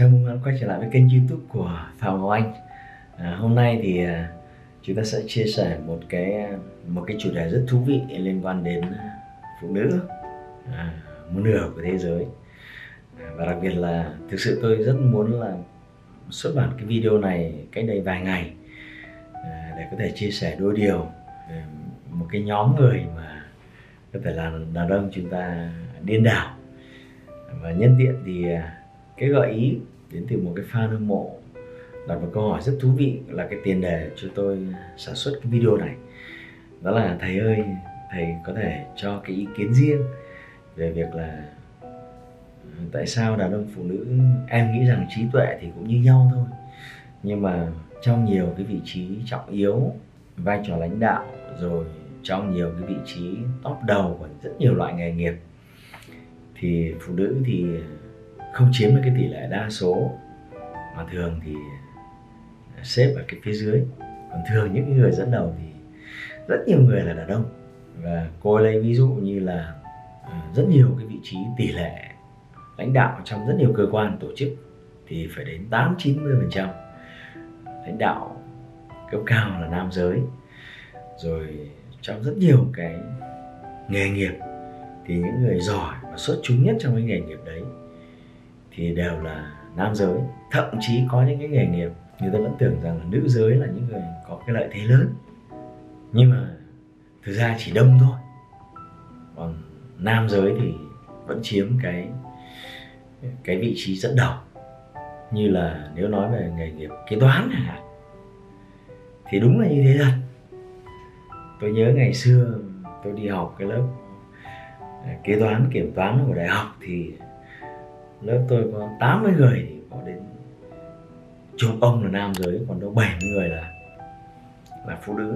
Chào mừng bạn quay trở lại với kênh youtube của Phạm Ngọc Anh. À, Hôm nay thì à, chúng ta sẽ chia sẻ một cái à, một cái chủ đề rất thú vị liên quan đến à, phụ nữ à, một nửa của thế giới. À, Và đặc biệt là thực sự tôi rất muốn là xuất bản cái video này cách đây vài ngày à, để có thể chia sẻ đôi điều à, một cái nhóm người mà có thể là đàn ông chúng ta điên đảo. Và nhân tiện thì à, cái gợi ý đến từ một cái fan hâm mộ đặt một câu hỏi rất thú vị là cái tiền đề cho tôi sản xuất cái video này. Đó là, thầy ơi, thầy có thể cho cái ý kiến riêng về việc là ừ, tại sao đàn ông phụ nữ, em nghĩ rằng trí tuệ thì cũng như nhau thôi, nhưng mà trong nhiều cái vị trí trọng yếu, vai trò lãnh đạo, rồi trong nhiều cái vị trí top đầu của rất nhiều loại nghề nghiệp, thì phụ nữ thì không chiếm được cái tỷ lệ đa số, mà thường thì xếp ở cái phía dưới. Còn thường những người dẫn đầu thì rất nhiều người là đàn ông. Và cô lấy ví dụ như là ờ, rất nhiều cái vị trí tỷ lệ lãnh đạo trong rất nhiều cơ quan tổ chức thì phải đến 8 90 phần trăm. Lãnh đạo cấp cao là nam giới. Rồi trong rất nhiều cái nghề nghiệp thì những người giỏi và xuất chúng nhất trong cái nghề nghiệp đấy thì đều là nam giới. Thậm chí có những cái nghề nghiệp, người ta vẫn tưởng rằng là nữ giới là những người có cái lợi thế lớn. Nhưng mà thực ra chỉ đông thôi. Còn nam giới thì vẫn chiếm cái cái vị trí dẫn đầu. Như là nếu nói về nghề nghiệp kế toán chẳng hạn, thì đúng là như thế thật. Tôi nhớ ngày xưa tôi đi học cái lớp à, kế toán, kiểm toán của đại học thì lớp tôi có 80 người thì có đến chục ông là nam giới, còn đâu 70 người là là phụ nữ.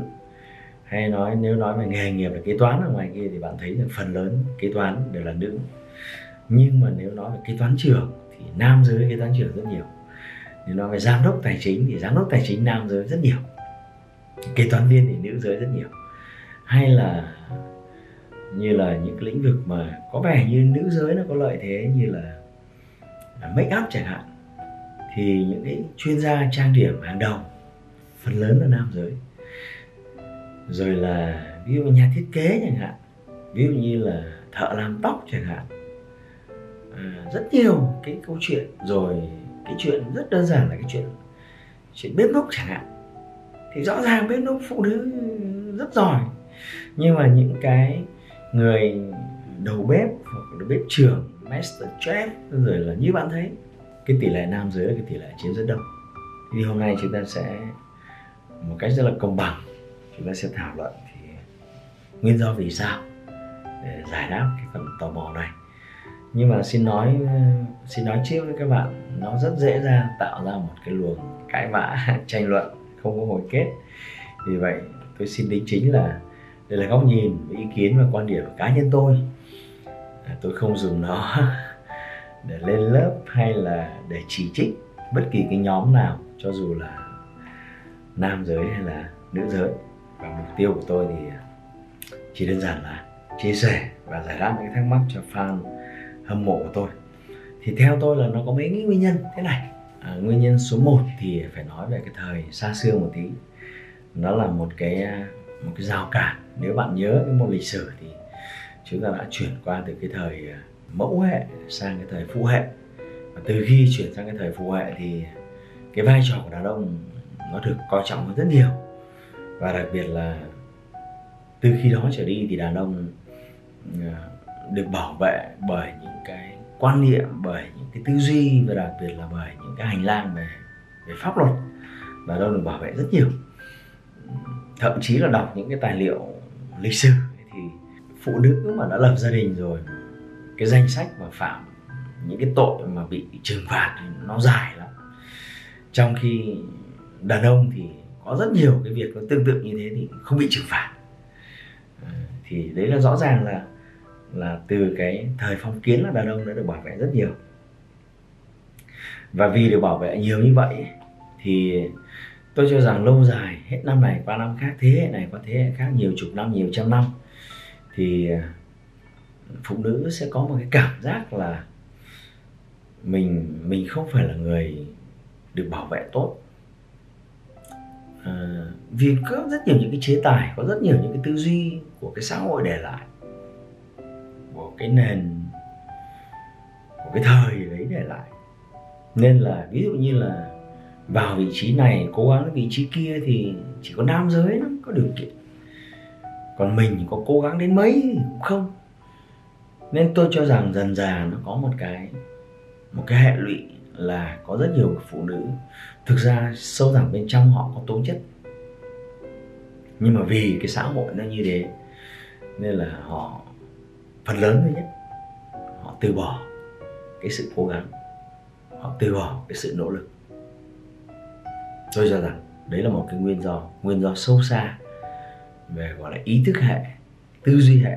Hay nói, nếu nói về nghề nghiệp là kế toán ở ngoài kia thì bạn thấy là phần lớn kế toán đều là nữ. Nhưng mà nếu nói về kế toán trưởng thì nam giới kế toán trưởng rất nhiều. Nếu nói về giám đốc tài chính thì giám đốc tài chính nam giới rất nhiều. Kế toán viên thì nữ giới rất nhiều. Hay là như là những cái lĩnh vực mà có vẻ như nữ giới nó có lợi thế như là make up chẳng hạn thì những cái chuyên gia trang điểm hàng đầu phần lớn là nam giới. Rồi là ví dụ nhà thiết kế chẳng hạn ví dụ như là thợ làm tóc chẳng hạn. À, rất nhiều cái câu chuyện. Rồi cái chuyện rất đơn giản là cái chuyện chuyện bếp núc chẳng hạn. Thì rõ ràng bếp núc phụ nữ rất giỏi nhưng mà những cái người đầu bếp hoặc đầu bếp trưởng master chef rồi là như bạn thấy, cái tỷ lệ nam giới là cái tỷ lệ chiếm rất đông. Thì hôm nay chúng ta sẽ, một cách rất là công bằng, chúng ta sẽ thảo luận thì nguyên do vì sao để giải đáp cái phần tò mò này. Nhưng mà xin nói xin nói trước với các bạn, nó rất dễ ra tạo ra một cái luồng cãi vã, tranh luận, không có hồi kết. Vì vậy, tôi xin đính chính là, đây là góc nhìn, ý kiến và quan điểm của cá nhân tôi tôi không dùng nó để lên lớp hay là để chỉ trích bất kỳ cái nhóm nào cho dù là nam giới hay là nữ giới. Và mục tiêu của tôi thì chỉ đơn giản là chia sẻ và giải đáp những thắc mắc cho fan hâm mộ của tôi. Thì theo tôi là nó có mấy nguyên nhân thế này. À, nguyên nhân số 1 thì phải nói về cái thời xa xưa một tí. Nó là một cái một cái rào cản. Nếu bạn nhớ cái môn lịch sử thì chúng ta đã chuyển qua từ cái thời à, mẫu hệ sang cái thời phụ hệ. Và từ khi chuyển sang cái thời phụ hệ thì cái vai trò của đàn ông nó được coi trọng hơn rất nhiều. Và đặc biệt là từ khi đó trở đi thì đàn ông à, được bảo vệ bởi những cái quan niệm, bởi những cái tư duy và đặc biệt là bởi những cái hành lang về về pháp luật. Đàn ông được bảo vệ rất nhiều. Thậm chí là đọc những cái tài liệu lịch sử thì phụ nữ mà đã lập gia đình rồi, cái danh sách mà phạm những cái tội mà bị trừng phạt thì nó dài lắm. Trong khi đàn ông thì có rất nhiều cái việc nó tương tự như thế thì không bị trừng phạt. Ờ, thì đấy là rõ ràng là là từ cái thời phong kiến là đàn ông đã được bảo vệ rất nhiều. Và vì được bảo vệ nhiều như vậy thì tôi cho rằng lâu dài, hết năm này qua năm khác, thế hệ này qua thế hệ khác, nhiều chục năm, nhiều trăm năm thì à, phụ nữ sẽ có một cái cảm giác là mình mình không phải là người được bảo vệ tốt. À, vì có rất nhiều những cái chế tài có rất nhiều những cái tư duy của cái xã hội để lại của cái nền của cái thời đấy để lại. Nên là ví dụ như là vào vị trí này cố gắng vị trí kia thì chỉ có nam giới nó có điều kiện còn mình có cố gắng đến mấy cũng không. Nên tôi cho rằng dần dà nó có một cái một cái hệ lụy là có rất nhiều phụ nữ. Thực ra sâu thẳm bên trong họ có tố chất. Nhưng mà vì cái xã hội nó như thế, nên là họ, phần lớn thôi nhất họ từ bỏ cái sự cố gắng. Họ từ bỏ cái sự nỗ lực. Tôi cho rằng đấy là một cái nguyên do nguyên do sâu xa về, gọi là, ý thức hệ, tư duy hệ.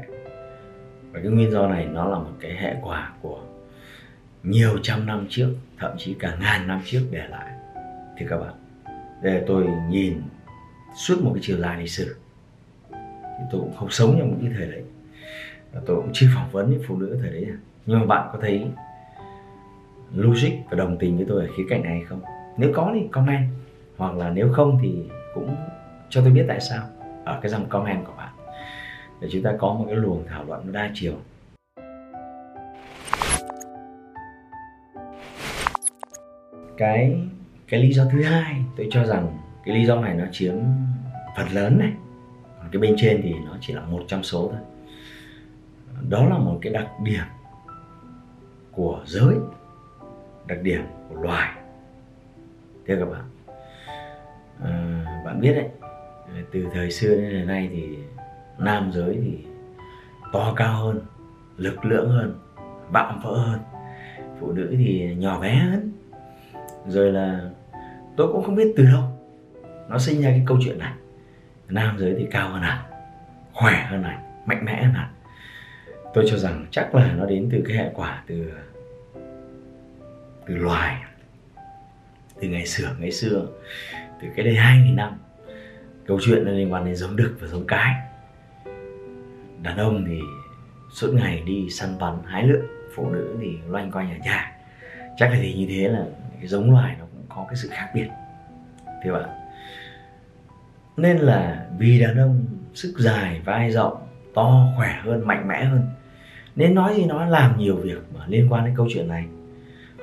Và cái nguyên do này nó là một cái hệ quả của nhiều trăm năm trước, thậm chí cả ngàn năm trước để lại. Thì các bạn để tôi nhìn suốt một cái chiều dài lịch sử. Thì tôi cũng không sống trong những cái thời đấy. Và tôi cũng chưa phỏng vấn những phụ nữ thời đấy. Nhưng mà bạn có thấy logic và đồng tình với tôi ở khía cạnh này hay không? Nếu có thì comment. Hoặc là nếu không thì cũng cho tôi biết tại sao ở cái dòng comment của bạn. Để chúng ta có một cái luồng thảo luận đa chiều. Cái cái lý do thứ hai tôi cho rằng cái lý do này nó chiếm phần lớn này. Còn cái bên trên thì nó chỉ là một trong số thôi. Đó là một cái đặc điểm của giới đặc điểm của loài. Thưa các bạn. À, bạn biết đấy từ thời xưa đến ngày nay thì nam giới thì to cao hơn, lực lượng hơn, bạo vỡ hơn. Phụ nữ thì nhỏ bé hơn. Rồi là tôi cũng không biết từ đâu, nó sinh ra cái câu chuyện này. Nam giới thì cao hơn hẳn, khỏe hơn hẳn, mạnh mẽ hơn hẳn. Tôi cho rằng chắc là nó đến từ cái hệ quả từ từ loài, từ ngày xưa. Ngày xưa, từ cái đây hai nghìn năm câu chuyện nó liên quan đến giống đực và giống cái. Đàn ông thì suốt ngày đi săn bắn hái lượm phụ nữ thì loanh quanh ở nhà. Chắc là thì như thế là cái giống loài nó cũng có cái sự khác biệt. Thế bạn nên là vì đàn ông sức dài, vai rộng, to, khỏe hơn, mạnh mẽ hơn, nên nói gì nói làm nhiều việc mà liên quan đến câu chuyện này.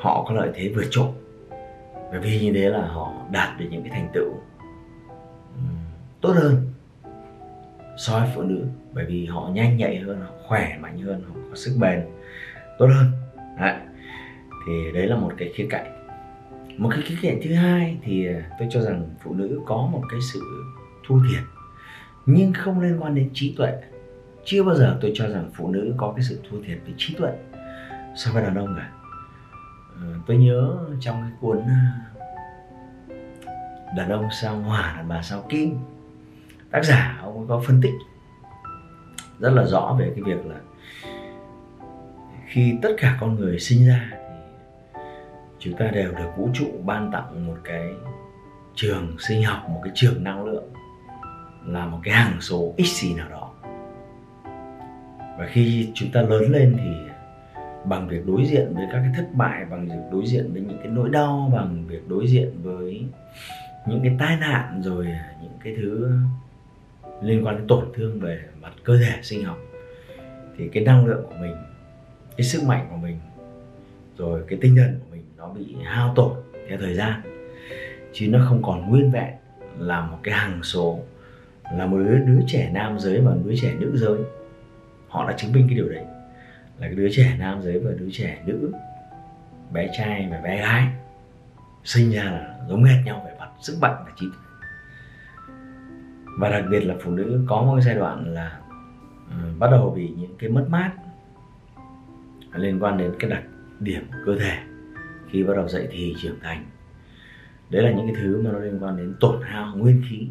Họ có lợi thế vượt trội. Bởi vì như thế là họ đạt được những cái thành tựu tốt hơn so với phụ nữ. Bởi vì họ nhanh nhạy hơn, họ khỏe mạnh hơn, họ có sức bền tốt hơn. Đấy. thì đấy là một cái khía cạnh. Một cái khía cạnh thứ hai thì à, tôi cho rằng phụ nữ có một cái sự thua thiệt, nhưng không liên quan đến trí tuệ. Chưa bao giờ tôi cho rằng phụ nữ có cái sự thua thiệt về trí tuệ so với đàn ông cả. Ờ, tôi nhớ trong cái cuốn à, đàn ông sao hỏa đàn bà sao kim tác giả ông có phân tích rất là rõ về cái việc là khi tất cả con người sinh ra thì chúng ta đều được vũ trụ ban tặng một cái trường sinh học, một cái trường năng lượng, là một cái hằng số x gì nào đó. Và khi chúng ta lớn lên thì bằng việc đối diện với các cái thất bại, bằng việc đối diện với những cái nỗi đau, bằng việc đối diện với những cái tai nạn, rồi những cái thứ liên quan đến tổn thương về mặt cơ thể sinh học thì cái năng lượng của mình cái sức mạnh của mình rồi cái tinh thần của mình nó bị hao tổn theo thời gian. Chứ nó không còn nguyên vẹn là một cái hằng số là một đứa, đứa trẻ nam giới và đứa trẻ nữ giới. Họ đã chứng minh cái điều đấy là cái đứa trẻ nam giới và đứa trẻ nữ bé trai và bé gái sinh ra là giống hệt nhau về mặt sức mạnh và trí tuệ và đặc biệt là phụ nữ có một cái giai đoạn là uh, bắt đầu bị những cái mất mát liên quan đến cái đặc điểm cơ thể khi bắt đầu dậy thì trưởng thành. Đấy là những cái thứ mà nó liên quan đến tổn hao nguyên khí.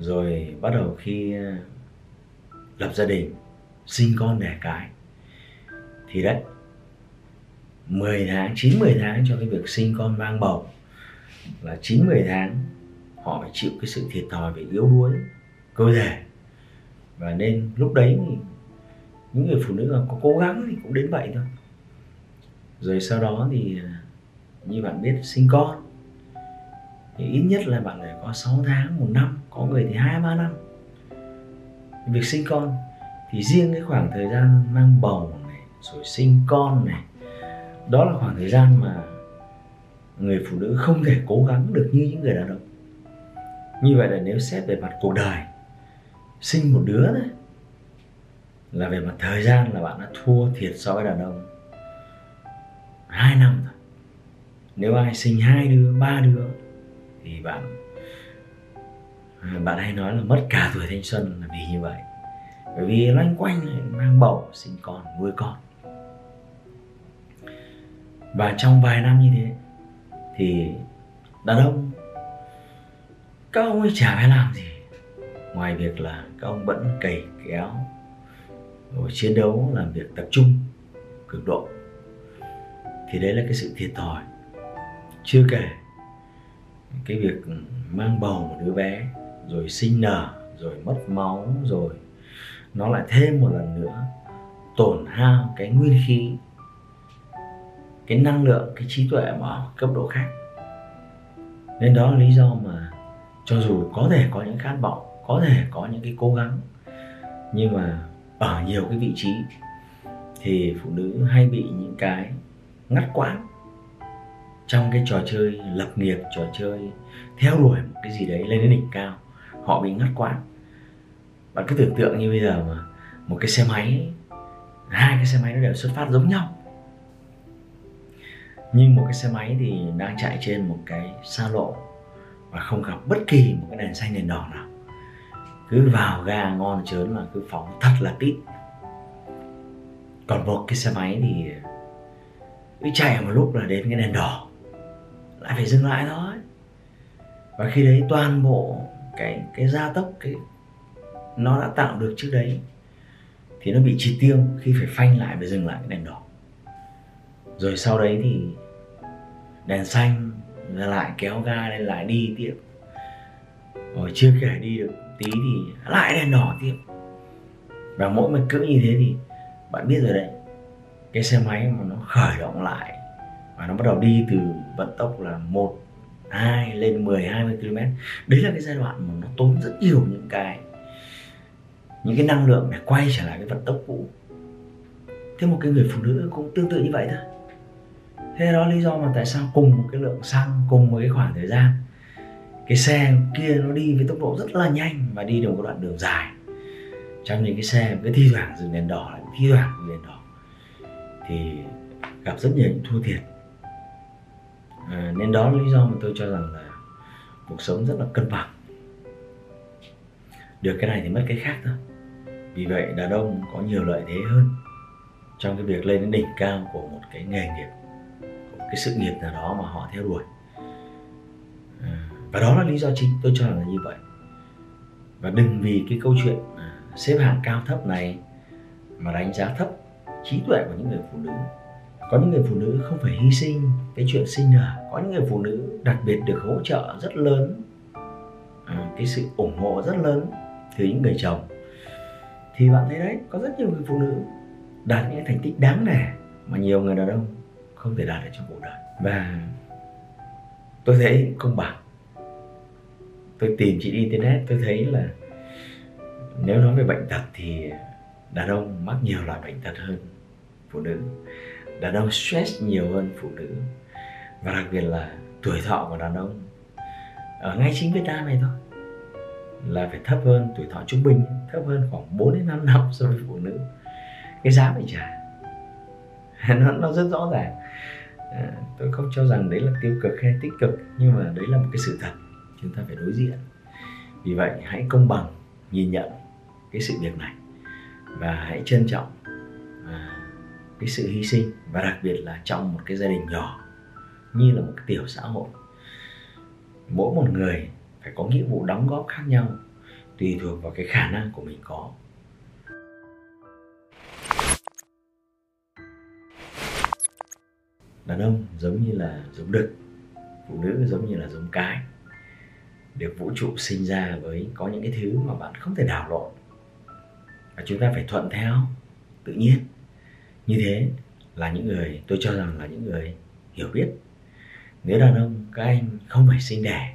Rồi bắt đầu khi ờ, lập gia đình sinh con đẻ cái thì đấy 10 tháng 9 10 tháng cho cái việc sinh con mang bầu là 9 10 tháng họ phải chịu cái sự thiệt thòi về yếu đuối, cơ thể. Và nên lúc đấy thì những người phụ nữ mà có cố gắng thì cũng đến vậy thôi. Rồi sau đó thì à, như bạn biết, sinh con. Thì ít nhất là bạn phải có 6 tháng, một năm, có người thì hai, ba năm. Việc sinh con thì riêng cái khoảng thời gian mang bầu này, rồi sinh con này, đó là khoảng thời gian mà người phụ nữ không thể cố gắng được như những người đàn ông như vậy là nếu xét về mặt cuộc đời, sinh một đứa đấy là về mặt thời gian là bạn đã thua thiệt so với đàn ông. Hai năm thôi. Nếu ai sinh hai đứa, ba đứa, thì bạn bạn hay nói là mất cả tuổi thanh xuân là vì như vậy. Bởi vì loanh quanh, mang bầu, sinh con, nuôi con. Và trong vài năm như thế, thì đàn ông các ông ấy chả phải làm gì. Ngoài việc là các ông vẫn cày kéo, rồi chiến đấu, làm việc tập trung cực độ. Thì đấy là cái sự thiệt thòi. Chưa kể, cái việc mang bầu một đứa bé, rồi sinh nở, rồi mất máu, rồi nó lại thêm một lần nữa tổn hao cái nguyên khí, cái năng lượng, cái trí tuệ mà cấp độ khác. Nên đó là lý do mà cho dù có thể có những khát vọng, có thể có những cái cố gắng, nhưng mà ở nhiều cái vị trí thì phụ nữ hay bị những cái ngắt quãng trong cái trò chơi lập nghiệp, trò chơi theo đuổi một cái gì đấy lên đến đỉnh cao. Họ bị ngắt quãng. Bạn cứ tưởng tượng như bây giờ mà một cái xe máy, hai cái xe máy nó đều xuất phát giống nhau. Nhưng một cái xe máy thì đang chạy trên một cái xa lộ và không gặp bất kỳ một cái đèn xanh đèn đỏ nào. Cứ vào ga ngon chớn là cứ phóng thật là tít. Còn một cái xe máy thì cứ chạy một lúc là đến cái đèn đỏ. Lại phải dừng lại thôi. Và khi đấy toàn bộ cái cái gia tốc cái, nó đã tạo được trước đấy, thì nó bị trì tiêu khi phải phanh lại và dừng lại cái đèn đỏ. Rồi sau đấy thì đèn xanh lại kéo ga lên, lại đi tiếp. Rồi chưa kể đi được tí thì lại đèn đỏ tiếp. Và mỗi một cỡ như thế thì bạn biết rồi đấy, cái xe máy mà nó khởi động lại và nó bắt đầu đi từ vận tốc là một, hai lên 10 20 km đấy là cái giai đoạn mà nó tốn rất nhiều những cái những cái năng lượng để quay trở lại cái vận tốc cũ. Thế một cái người phụ nữ cũng tương tự như vậy thôi thế đó lý do mà tại sao cùng một cái lượng xăng cùng một cái khoảng thời gian cái xe kia nó đi với tốc độ rất là nhanh và đi được một đoạn đường dài. Trong những cái xe cái thi thoảng dừng đèn đỏ lại thi thoảng dừng đèn đỏ thì gặp rất nhiều những thua thiệt. À, nên đó là lý do mà tôi cho rằng là cuộc sống rất là cân bằng. Được cái này thì mất cái khác thôi. Vì vậy đàn ông có nhiều lợi thế hơn trong cái việc lên đến đỉnh cao của một cái nghề nghiệp cái sự nghiệp nào đó mà họ theo đuổi. À, và đó là lý do chính tôi cho rằng là như vậy. Và đừng vì cái câu chuyện à, xếp hạng cao thấp này mà đánh giá thấp trí tuệ của những người phụ nữ. Có những người phụ nữ không phải hy sinh cái chuyện sinh nở, có những người phụ nữ đặc biệt được hỗ trợ rất lớn à, cái sự ủng hộ rất lớn từ những người chồng. Thì bạn thấy đấy, có rất nhiều người phụ nữ đạt những thành tích đáng nể mà nhiều người đàn ông không thể đạt được trong cuộc đời. Và tôi thấy công bằng. Tôi tìm trên internet tôi thấy là nếu nói về bệnh tật thì đàn ông mắc nhiều loại bệnh tật hơn phụ nữ. Đàn ông stress nhiều hơn phụ nữ. Và đặc biệt là tuổi thọ của đàn ông ở ngay chính Việt Nam này thôi là phải thấp hơn tuổi thọ trung bình thấp hơn khoảng 4 đến 5 năm so với phụ nữ. Cái giá phải trả. Nó, nó rất rõ ràng à, tôi không cho rằng đấy là tiêu cực hay tích cực nhưng mà đấy là một cái sự thật. Chúng ta phải đối diện. Vì vậy hãy công bằng nhìn nhận cái sự việc này. Và hãy trân trọng à, cái sự hy sinh. Và đặc biệt là trong một cái gia đình nhỏ như là một cái tiểu xã hội. Mỗi một người phải có nghĩa vụ đóng góp khác nhau tùy thuộc vào cái khả năng của mình có. Đàn ông giống như là giống đực phụ nữ giống như là giống cái được vũ trụ sinh ra với có những cái thứ mà bạn không thể đảo lộn. Và chúng ta phải thuận theo tự nhiên. Như thế là những người tôi cho rằng là những người hiểu biết. Nếu đàn ông các anh không phải sinh đẻ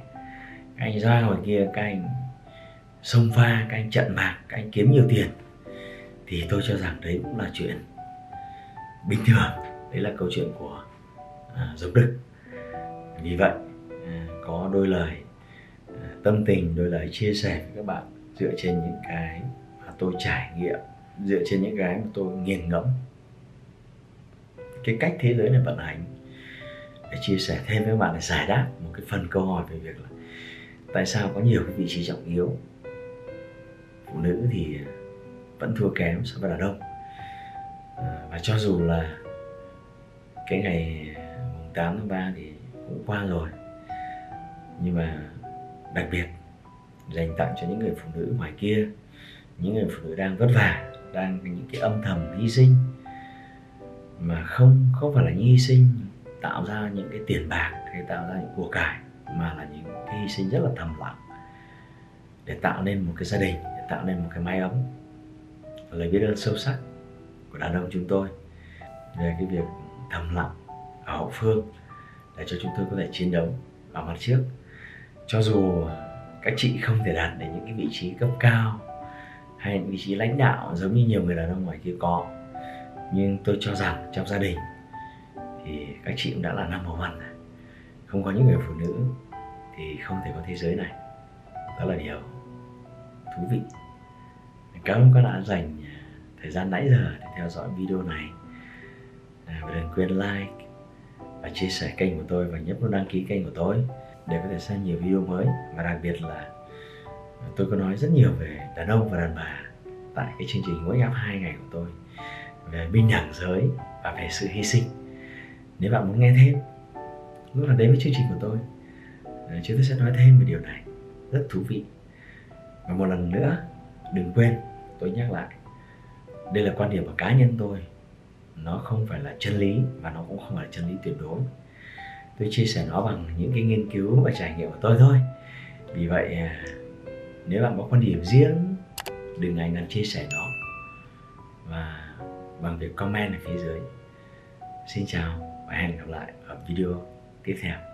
các anh ra ngoài kia các anh xông pha các anh trận mạc, các anh kiếm nhiều tiền thì tôi cho rằng đấy cũng là chuyện bình thường. Đấy là câu chuyện của à, đức. Vì vậy à, có đôi lời à, tâm tình đôi lời chia sẻ với các bạn dựa trên những cái mà tôi trải nghiệm dựa trên những cái mà tôi nghiền ngẫm. Cái cách thế giới này vận hành để chia sẻ thêm với các bạn để giải đáp một cái phần câu hỏi về việc là tại sao có nhiều cái vị trí trọng yếu. Phụ nữ thì vẫn thua kém so với đàn ông. À, và cho dù là cái ngày 8 tháng 3 thì cũng qua rồi. Nhưng mà đặc biệt, dành tặng cho những người phụ nữ ngoài kia, những người phụ nữ đang vất vả, đang những cái âm thầm hy sinh, mà không không phải là những hy sinh tạo ra những cái tiền bạc hay tạo ra những của cải, mà là những cái hy sinh rất là thầm lặng để tạo nên một cái gia đình, để tạo nên một cái mái ấm. Lời biết ơn sâu sắc của đàn ông chúng tôi về cái việc thầm lặng ở hậu phương để cho chúng tôi có thể chiến đấu ở mặt trước. Cho dù các chị không thể đạt đến những cái vị trí cấp cao hay những vị trí lãnh đạo giống như nhiều người đàn ông ngoài kia có, nhưng tôi cho rằng trong gia đình thì các chị cũng đã là number văn rồi. Không có những người phụ nữ thì không thể có thế giới này. Đó là điều thú vị. Cảm ơn các bạn đã dành thời gian nãy giờ để theo dõi video này. Và đừng quên like và chia sẻ kênh của tôi và nhấp nút đăng ký kênh của tôi để có thể xem nhiều video mới. Và đặc biệt là tôi có nói rất nhiều về đàn ông và đàn bà tại cái chương trình mỗi Up hai ngày của tôi, về bình đẳng giới và về sự hy sinh. Nếu bạn muốn nghe thêm, lúc là đến với chương trình của tôi ờ, chúng tôi sẽ nói thêm về điều này. Rất thú vị. Và một lần nữa, đừng quên, tôi nhắc lại, đây là quan điểm của cá nhân tôi nó không phải là chân lý và nó cũng không phải là chân lý tuyệt đối. Tôi chia sẻ nó bằng những cái nghiên cứu và trải nghiệm của tôi thôi. Vì vậy à, nếu bạn có quan điểm riêng, đừng ngại ngần chia sẻ nó. Và bằng việc comment ở phía dưới. Xin chào và hẹn gặp lại ở video tiếp theo